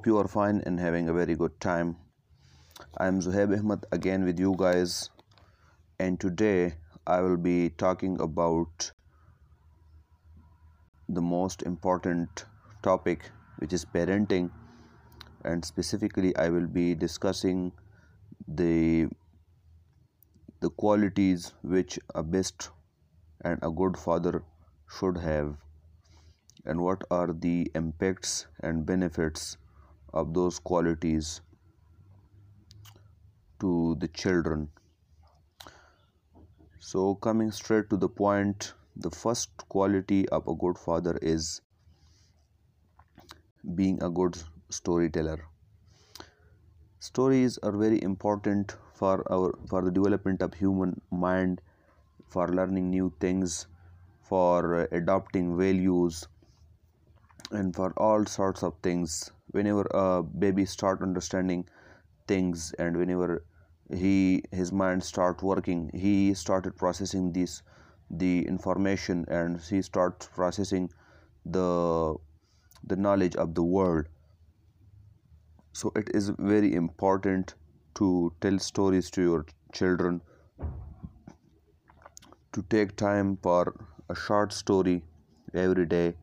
Hope you are fine and having a very good time. I am Zuhaib Ahmed again with you guys, and today I will be talking about the most important topic, which is parenting, and specifically, I will be discussing the the qualities which a best and a good father should have. And what are the impacts and benefits of those qualities to the children. So coming straight to the point the first quality of a good father is being a good storyteller. Stories are very important for our for the development of human mind for learning new things for adopting values and for all sorts of things whenever a baby start understanding things and whenever he his mind start working he started processing this the information and he starts processing the the knowledge of the world. So it is very important to tell stories to your children to take time for a short story every day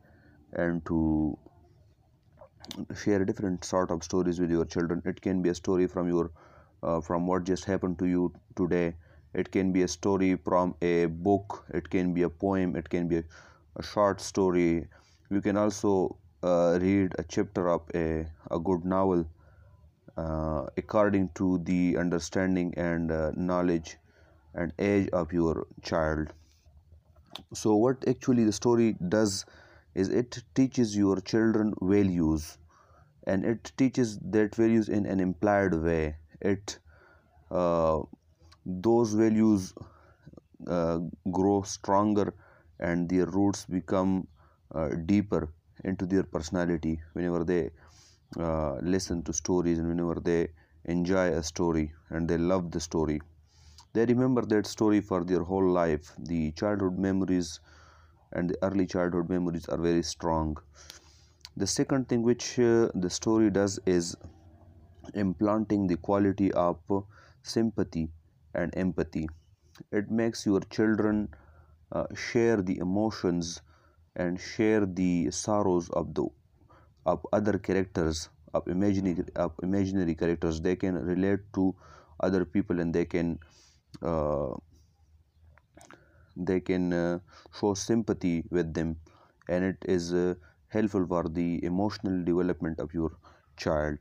and to share different sort of stories with your children. It can be a story from your uh, from what just happened to you today. It can be a story from a book. It can be a poem. It can be a, a short story. You can also uh, read a chapter of a, a good novel uh, according to the understanding and uh, knowledge and age of your child. So what actually the story does is it teaches your children values and it teaches that values in an implied way. It uh, those values uh, grow stronger and their roots become uh, deeper into their personality whenever they uh, listen to stories and whenever they enjoy a story and they love the story. They remember that story for their whole life. The childhood memories and the early childhood memories are very strong. The second thing which uh, the story does is implanting the quality of sympathy and empathy. It makes your children uh, share the emotions and share the sorrows of the of other characters of imaginary of imaginary characters. They can relate to other people and they can uh, they can uh, show sympathy with them and it is uh, helpful for the emotional development of your child.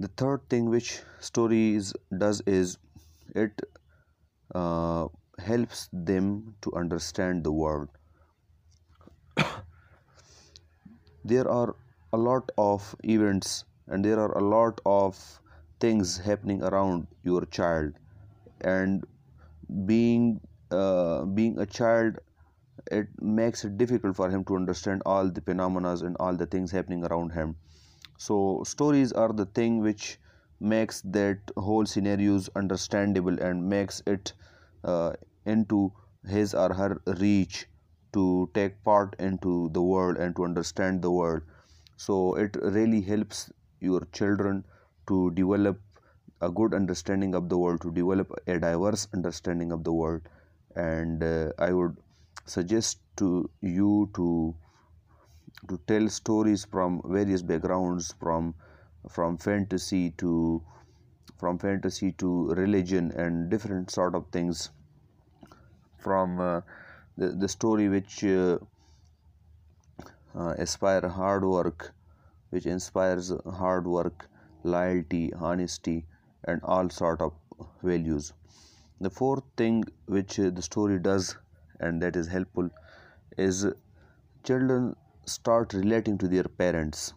The third thing which stories does is it uh, helps them to understand the world. There are a lot of events and there are a lot of things happening around your child and being uh, being a child it makes it difficult for him to understand all the phenomena and all the things happening around him. So stories are the thing which makes that whole scenarios understandable and makes it uh, into his or her reach to take part into the world and to understand the world. So it really helps your children to develop a good understanding of the world to develop a diverse understanding of the world and uh, I would suggest to you to to tell stories from various backgrounds from from fantasy to from fantasy to religion and different sort of things from uh, the, the story which uh, uh, aspire hard work which inspires hard work loyalty honesty and all sort of values the fourth thing which uh, the story does and that is helpful is children start relating to their parents.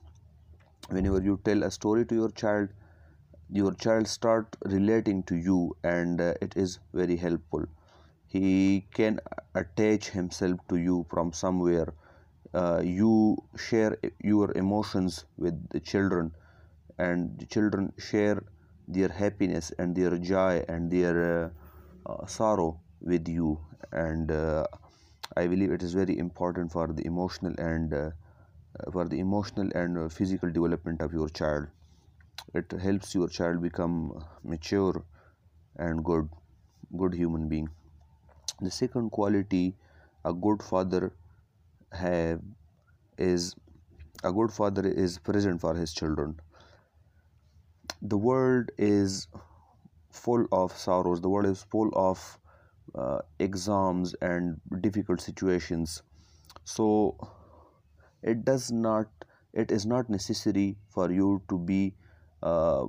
Whenever you tell a story to your child your child start relating to you and uh, it is very helpful. He can attach himself to you from somewhere. Uh, you share your emotions with the children and the children share their happiness and their joy and their uh, sorrow with you and uh, i believe it is very important for the emotional and uh, uh, for the emotional and uh, physical development of your child. It helps your child become mature and good good human being. The second quality a good father have is a good father is present for his children. The world is full of sorrows. The world is full of uh, exams and difficult situations. So it does not it is not necessary for you to be uh,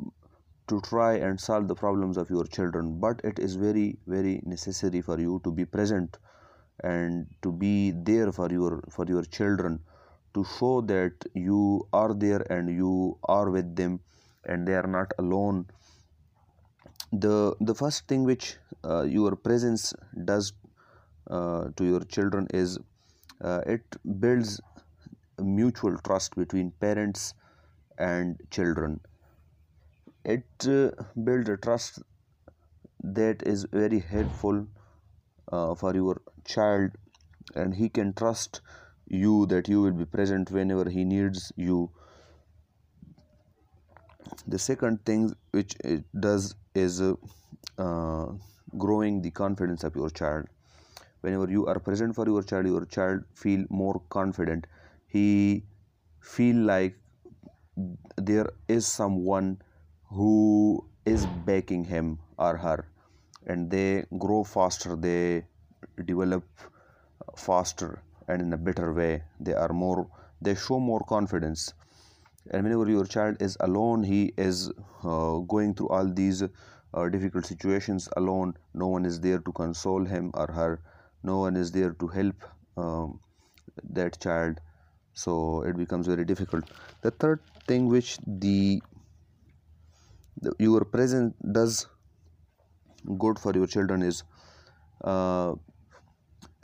to try and solve the problems of your children but it is very very necessary for you to be present and to be there for your for your children to show that you are there and you are with them and they are not alone the the first thing which uh, your presence does uh, to your children is uh, it builds mutual trust between parents and children. It uh, builds a trust that is very helpful uh, for your child and he can trust you that you will be present whenever he needs you the second thing which it does is uh, uh, growing the confidence of your child. Whenever you are present for your child your child feel more confident. He feel like there is someone who is backing him or her and they grow faster they develop faster and in a better way. They are more they show more confidence and whenever your child is alone he is uh, going through all these uh, difficult situations alone no one is there to console him or her no one is there to help um, that child. So it becomes very difficult. The third thing which the, the your presence does good for your children is uh,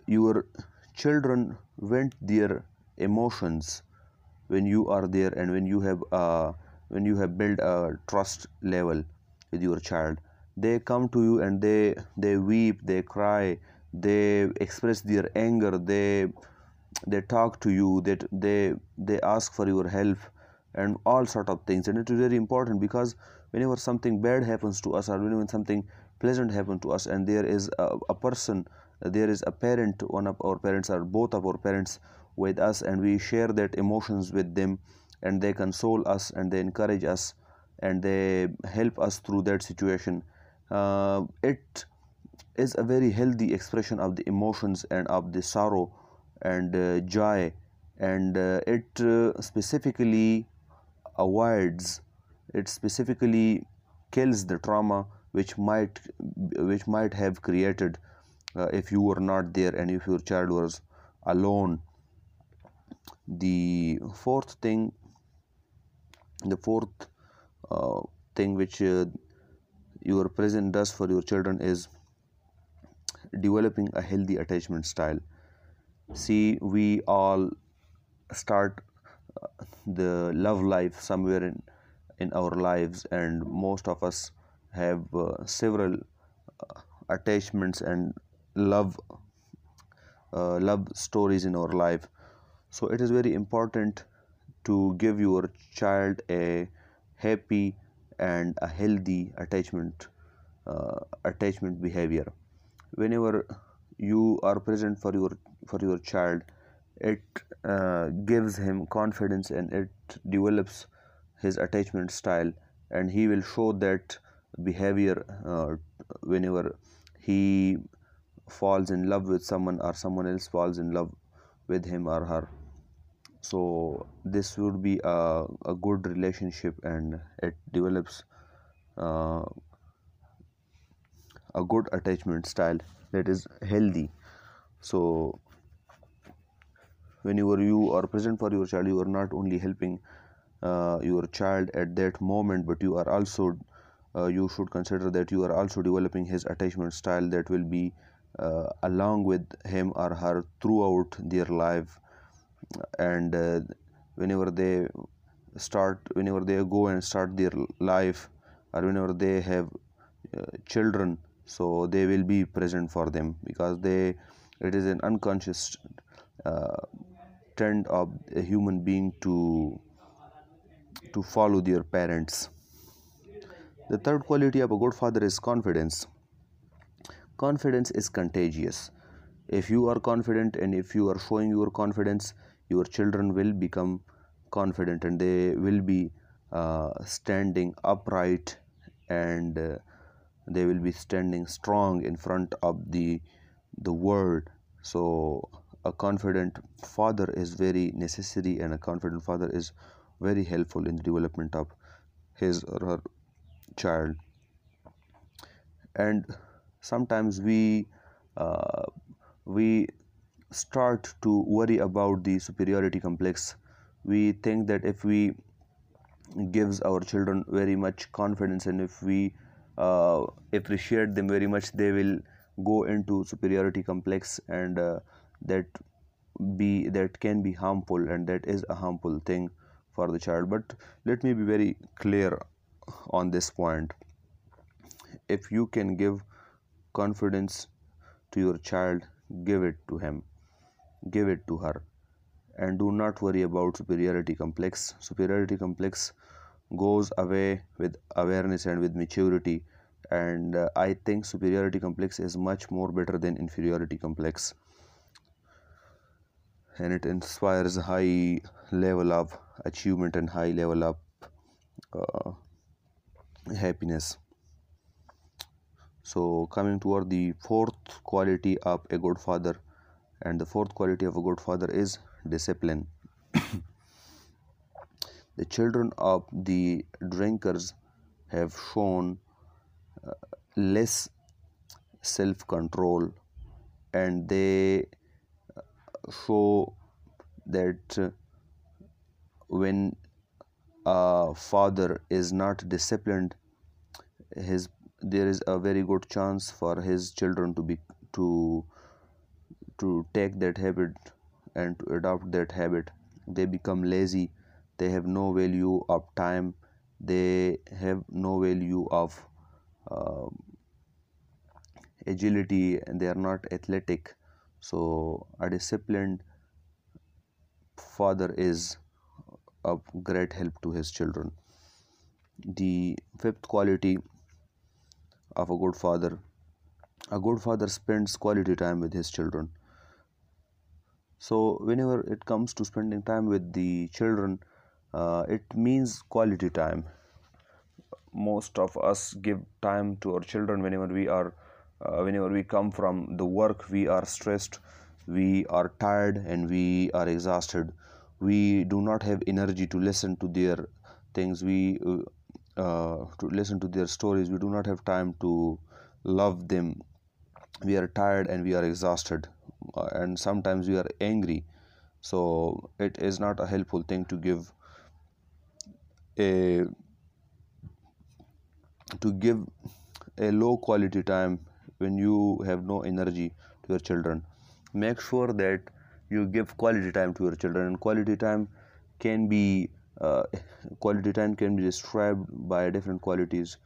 your children vent their emotions when you are there and when you have uh, when you have built a trust level with your child they come to you and they they weep they cry they express their anger they they talk to you that they they ask for your help and all sort of things. And it is very important because whenever something bad happens to us or whenever something pleasant happens to us and there is a, a person there is a parent one of our parents or both of our parents with us and we share that emotions with them and they console us and they encourage us and they help us through that situation. Uh, it is a very healthy expression of the emotions and of the sorrow and uh, joy and uh, it uh, specifically avoids it specifically kills the trauma which might which might have created uh, if you were not there and if your child was alone the fourth thing the fourth uh, thing which uh, your present does for your children is developing a healthy attachment style. See we all start uh, the love life somewhere in in our lives and most of us have uh, several uh, attachments and love uh, love stories in our life so it is very important to give your child a happy and a healthy attachment uh, attachment behavior. Whenever you are present for your for your child it uh, gives him confidence and it develops his attachment style and he will show that behavior uh, whenever he falls in love with someone or someone else falls in love with him or her so this would be a, a good relationship and it develops uh, a good attachment style that is healthy. So whenever you are present for your child you are not only helping uh, your child at that moment but you are also uh, you should consider that you are also developing his attachment style that will be uh, along with him or her throughout their life and uh, whenever they start whenever they go and start their life or whenever they have uh, children so they will be present for them because they it is an unconscious uh, stand of a human being to to follow their parents. The third quality of a good father is confidence. Confidence is contagious. If you are confident and if you are showing your confidence your children will become confident and they will be uh, standing upright and uh, they will be standing strong in front of the the world. So a confident father is very necessary and a confident father is very helpful in the development of his or her child. And sometimes we uh, we start to worry about the superiority complex. We think that if we gives our children very much confidence and if we uh, appreciate them very much they will go into superiority complex and uh, that be that can be harmful and that is a harmful thing for the child. But let me be very clear on this point. If you can give confidence to your child give it to him give it to her. And do not worry about superiority complex. Superiority complex goes away with awareness and with maturity. And uh, i think superiority complex is much more better than inferiority complex. And it inspires high level of achievement and high level of uh, happiness. So coming toward the fourth quality of a good father and the fourth quality of a good father is discipline. The children of the drinkers have shown uh, less self control and they uh, show that uh, when a father is not disciplined his there is a very good chance for his children to be to to take that habit and to adopt that habit they become lazy. They have no value of time. They have no value of uh, agility and they are not athletic. So a disciplined father is of great help to his children. The fifth quality of a good father a good father spends quality time with his children so whenever it comes to spending time with the children uh, it means quality time. Most of us give time to our children whenever we are uh, whenever we come from the work we are stressed we are tired and we are exhausted. We do not have energy to listen to their things. We uh, uh to listen to their stories. We do not have time to love them. We are tired and we are exhausted and sometimes we are angry. So it is not a helpful thing to give a to give a low quality time when you have no energy to your children. Make sure that you give quality time to your children and quality time can be uh, quality time can be described by different qualities.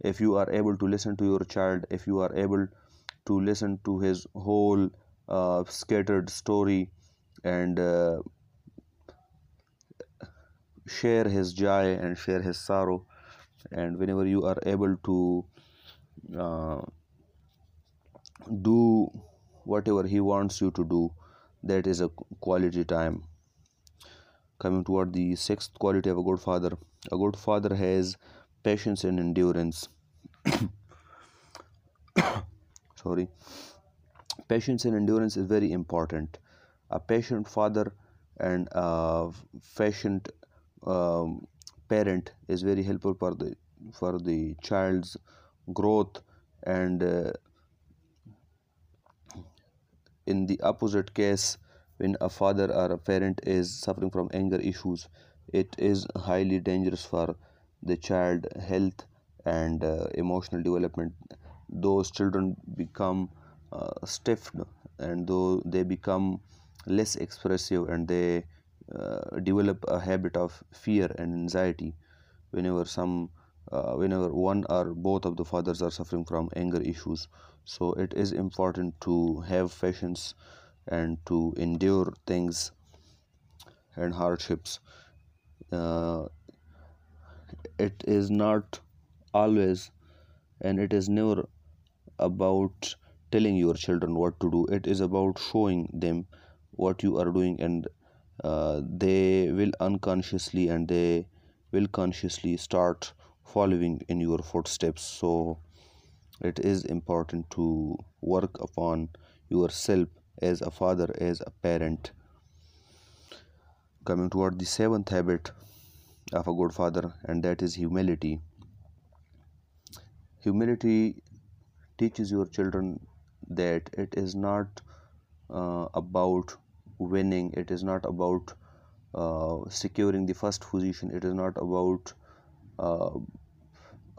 If you are able to listen to your child if you are able to listen to his whole uh, scattered story and uh, share his joy and share his sorrow. And whenever you are able to uh, do whatever he wants you to do that is a quality time. Coming toward the sixth quality of a good father. A good father has patience and endurance. Sorry patience and endurance is very important. A patient father and a patient um, parent is very helpful for the for the child's growth and uh, in the opposite case when a father or a parent is suffering from anger issues it is highly dangerous for the child health and uh, emotional development. Those children become uh, stiff and though they become less expressive and they uh, develop a habit of fear and anxiety whenever some uh, whenever one or both of the fathers are suffering from anger issues. So it is important to have patience and to endure things and hardships. Uh, it is not always and it is never about telling your children what to do it is about showing them what you are doing and uh, they will unconsciously and they will consciously start following in your footsteps. So it is important to work upon yourself as a father as a parent. Coming toward the seventh habit of a good father and that is humility. Humility teaches your children that it is not uh, about winning it is not about uh, securing the first position it is not about uh,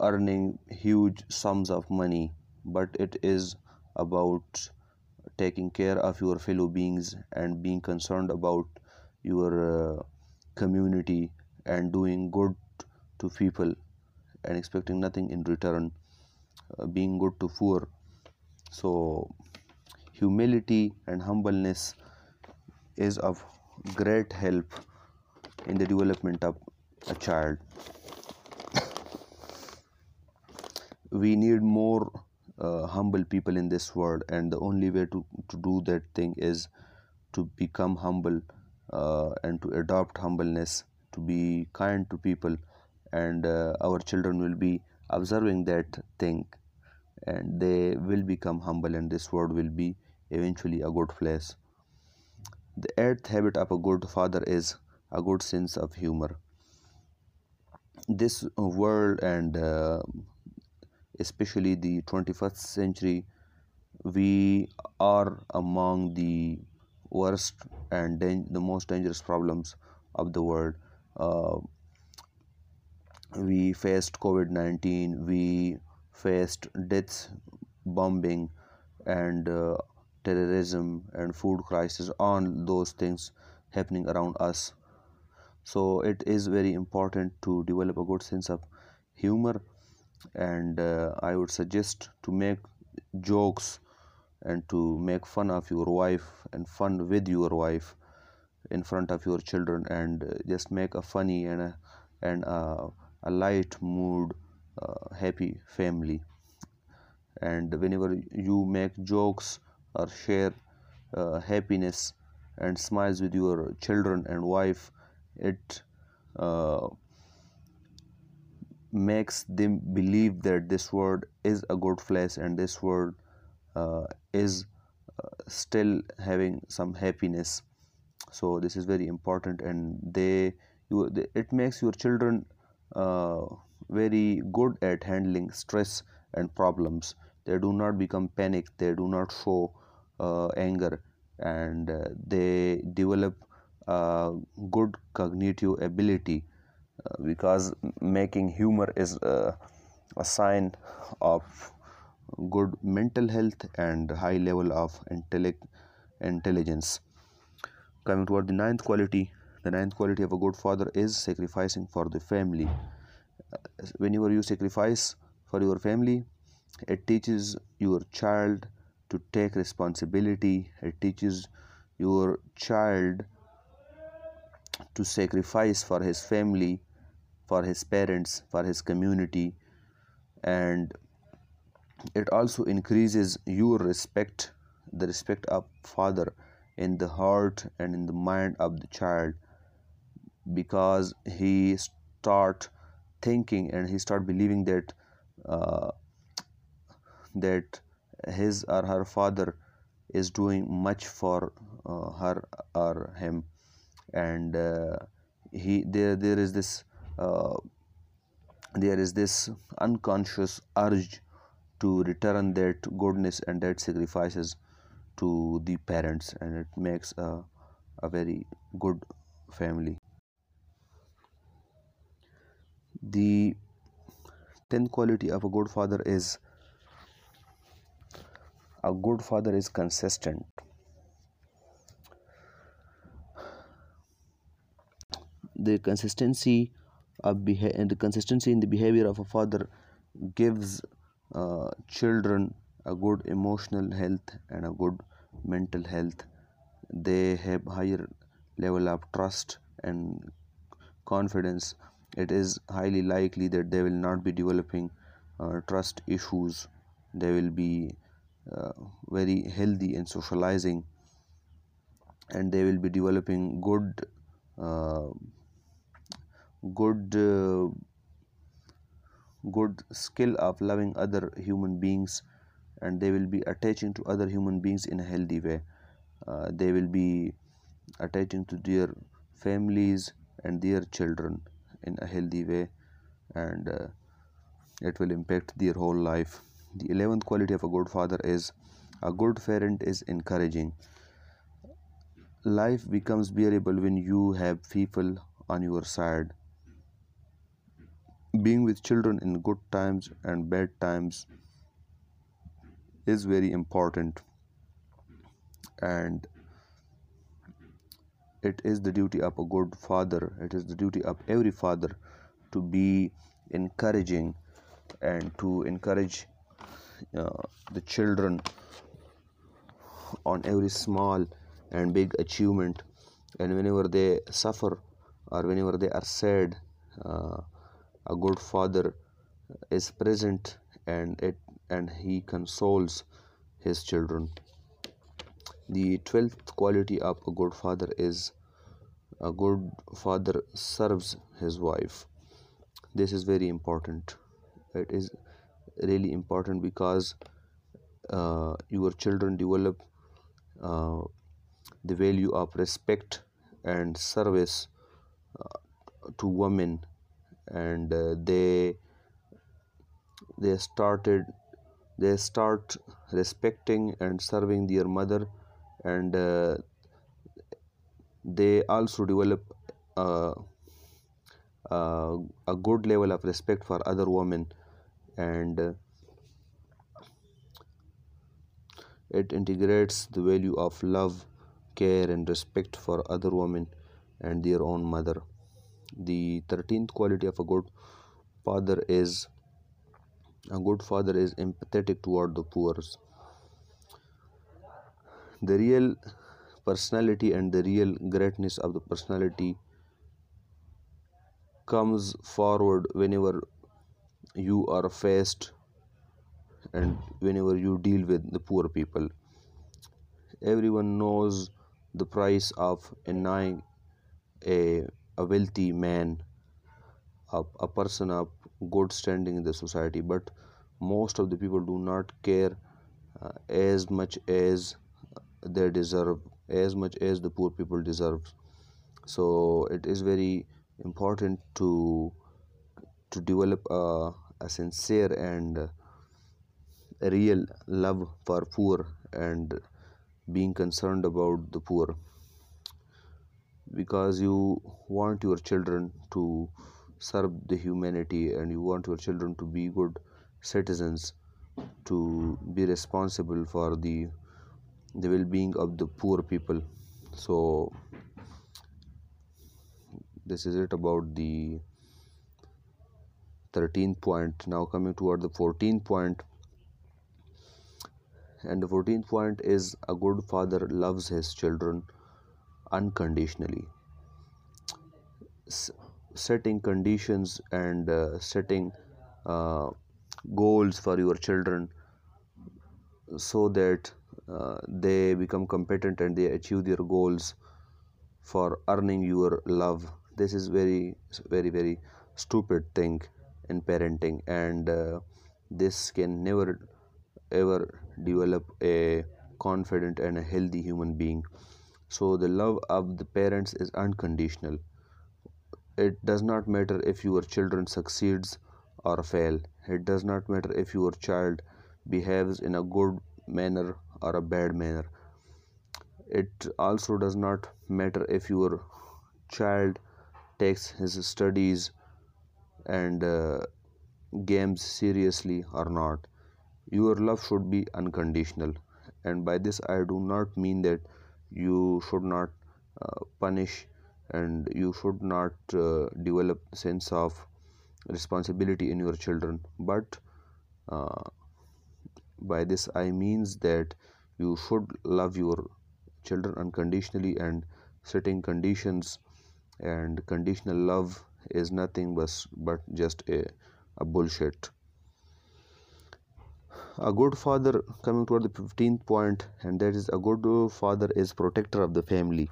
earning huge sums of money but it is about taking care of your fellow beings and being concerned about your uh, community and doing good to people and expecting nothing in return uh, being good to poor so humility and humbleness is of great help in the development of a child. We need more uh, humble people in this world and the only way to, to do that thing is to become humble uh, and to adopt humbleness to be kind to people and uh, our children will be observing that thing and they will become humble and this world will be eventually a good place. The eighth habit of a good father is a good sense of humor. This world and uh, especially the 21st century we are among the worst and the most dangerous problems of the world. Uh, we faced covid-19 we faced deaths bombing and uh, terrorism and food crisis. On those things happening around us. So it is very important to develop a good sense of humor and uh, i would suggest to make jokes and to make fun of your wife and fun with your wife in front of your children and uh, just make a funny and a, and a, a light mood uh, happy family. And whenever you make jokes or share uh, happiness and smiles with your children and wife it uh, makes them believe that this world is a good place and this world uh, is uh, still having some happiness. So this is very important and they you it makes your children uh, very good at handling stress and problems. They do not become panic they do not show uh, anger and uh, they develop good cognitive ability uh, because making humor is uh, a sign of good mental health and high level of intellect intelligence. Coming toward the ninth quality the ninth quality of a good father is sacrificing for the family. uh, whenever you sacrifice for your family it teaches your child to take responsibility. It teaches your child to sacrifice for his family for his parents for his community. And it also increases your respect the respect of father in the heart and in the mind of the child because he start thinking and he start believing that uh, that his or her father is doing much for uh, her or him. And uh, he there there is this uh, there is this unconscious urge to return that goodness and that sacrifices to the parents. And it makes a, a very good family the 10th quality of a good father is a good father is consistent. The consistency of beha- the consistency in the behavior of a father gives uh, children a good emotional health and a good mental health. They have higher level of trust and confidence it is highly likely that they will not be developing uh, trust issues. They will be uh, very healthy in socializing. And they will be developing good uh, good uh, good skill of loving other human beings. And they will be attaching to other human beings in a healthy way. Uh, they will be attaching to their families and their children in a healthy way and uh, it will impact their whole life. The 11th quality of a good father is a good parent is encouraging. Life becomes bearable when you have people on your side. Being with children in good times and bad times is very important. And it is the duty of a good father it is the duty of every father to be encouraging and to encourage uh, the children on every small and big achievement. And whenever they suffer or whenever they are sad uh, a good father is present and it and he consoles his children the 12th quality of a good father is a good father serves his wife. This is very important. It is really important because uh, your children develop uh, the value of respect and service uh, to women. And uh, they they started they start respecting and serving their mother and uh, they also develop uh, uh, a good level of respect for other women. And uh, it integrates the value of love care and respect for other women and their own mother. The 13th quality of a good father is a good father is empathetic toward the poor the real personality and the real greatness of the personality comes forward whenever you are faced and whenever you deal with the poor people. Everyone knows the price of annoying a a wealthy man a, a person of good standing in the society but most of the people do not care uh, as much as they deserve as much as the poor people deserve. So it is very important to to develop a, a sincere and a real love for poor and being concerned about the poor. Because you want your children to serve the humanity and you want your children to be good citizens to be responsible for the the well-being of the poor people. So this is it about the 13th point. Now coming toward the 14th point. And the 14th point is a good father loves his children unconditionally. S- setting conditions and uh, setting uh, goals for your children so that uh, they become competent and they achieve their goals for earning your love. This is very very very stupid thing in parenting and uh, this can never ever develop a confident and a healthy human being. So the love of the parents is unconditional. It does not matter if your children succeeds or fail. It does not matter if your child behaves in a good manner or a bad manner. It also does not matter if your child takes his studies and uh, games seriously or not. Your love should be unconditional. And by this i do not mean that you should not uh, punish and you should not uh, develop sense of responsibility in your children. But uh, by this i means that you should love your children unconditionally and setting conditions. And conditional love is nothing but, but just a, a bullshit. A good father coming toward the 15th point and that is a good father is protector of the family.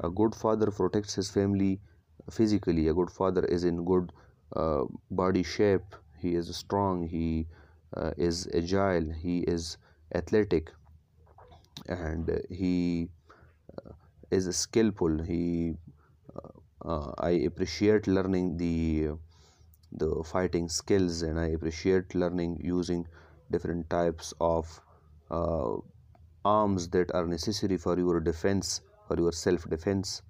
A good father protects his family physically. A good father is in good uh, body shape. He is strong. He uh, is agile he is athletic and he uh, is skillful. He uh, uh, i appreciate learning the the fighting skills and i appreciate learning using different types of uh, arms that are necessary for your defense for your self defense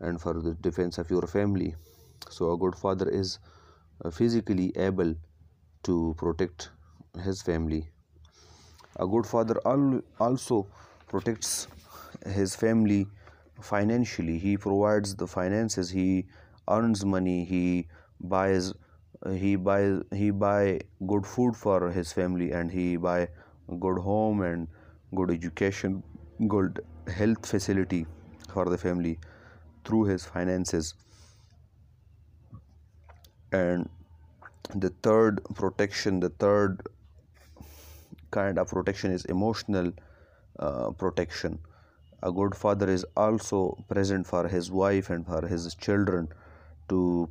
and for the defense of your family. So a good father is physically able to protect his family. A good father also protects his family financially. He provides the finances. He earns money. He buys he buys he buy good food for his family and he buy good home and good education good health facility for the family through his finances. And the third protection the third kind of protection is emotional uh, protection. A good father is also present for his wife and for his children to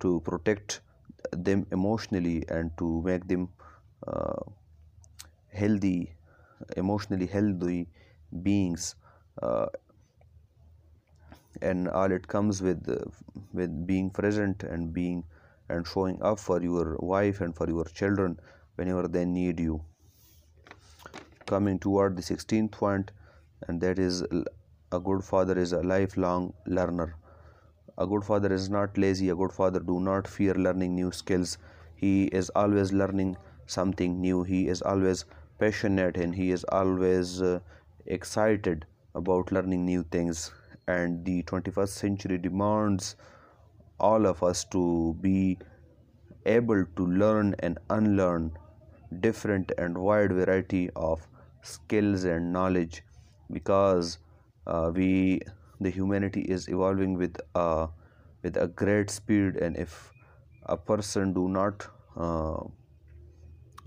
to protect them emotionally and to make them uh, healthy emotionally healthy beings uh, and all it comes with uh, with being present and being and showing up for your wife and for your children whenever they need you coming toward the 16th point and that is a good father is a lifelong learner. A good father is not lazy. A good father do not fear learning new skills. He is always learning something new. He is always passionate and he is always uh, excited about learning new things. And the 21st century demands all of us to be able to learn and unlearn different and wide variety of skills and knowledge because uh, we the humanity is evolving with a with a great speed and if a person do not uh,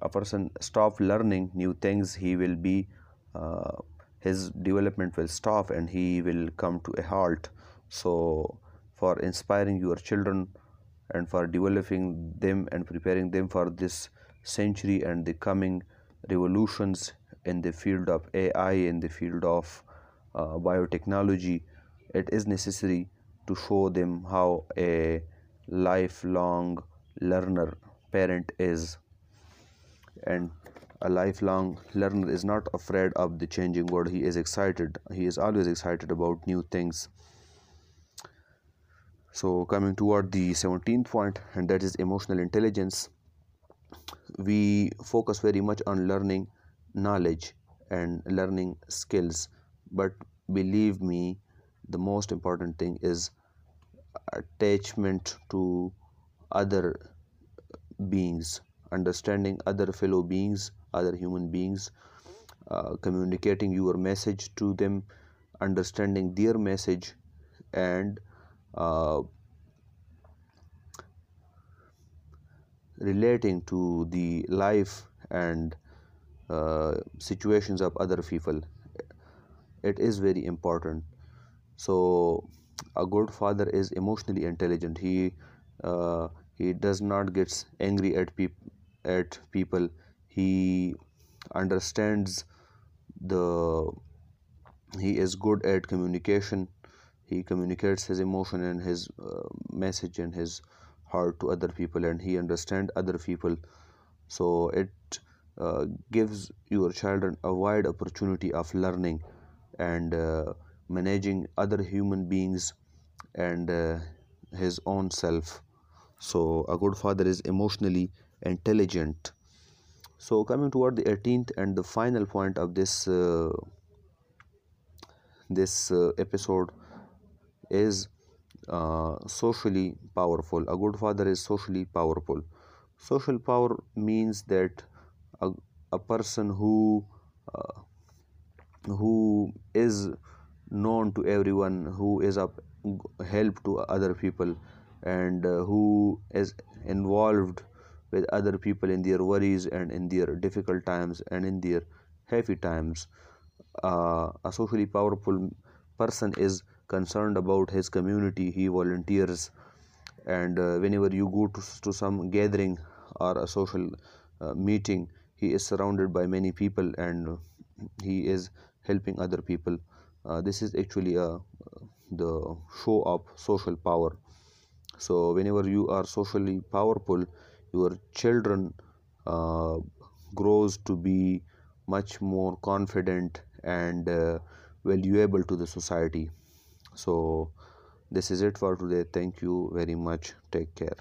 a person stop learning new things he will be uh, his development will stop and he will come to a halt. So for inspiring your children and for developing them and preparing them for this century and the coming revolutions in the field of AI in the field of uh, biotechnology it is necessary to show them how a lifelong learner parent is. And a lifelong learner is not afraid of the changing world. He is excited. He is always excited about new things. So coming toward the 17th point and that is emotional intelligence. We focus very much on learning knowledge and learning skills. But believe me the most important thing is attachment to other beings understanding other fellow beings other human beings uh, communicating your message to them understanding their message and uh, relating to the life and uh, situations of other people. It is very important. So a good father is emotionally intelligent. He uh, he does not gets angry at peop at people. He understands the he is good at communication. He communicates his emotion and his uh, message and his heart to other people and he understand other people. So it uh, gives your children a wide opportunity of learning and uh, managing other human beings and uh, his own self. So a good father is emotionally intelligent. So coming toward the 18th and the final point of this uh, this uh, episode is socially powerful. A good father is socially powerful. Social power means that a, a person who uh, who is known to everyone who is up help to other people and uh, who is involved with other people in their worries and in their difficult times and in their happy times. Uh, a socially powerful person is concerned about his community he volunteers and uh, whenever you go to, to some gathering or a social uh, meeting he is surrounded by many people and he is helping other people. Uh, this is actually a the show of social power. So whenever you are socially powerful your children uh, grows to be much more confident and uh, valuable to the society. So this is it for today. Thank you very much. Take care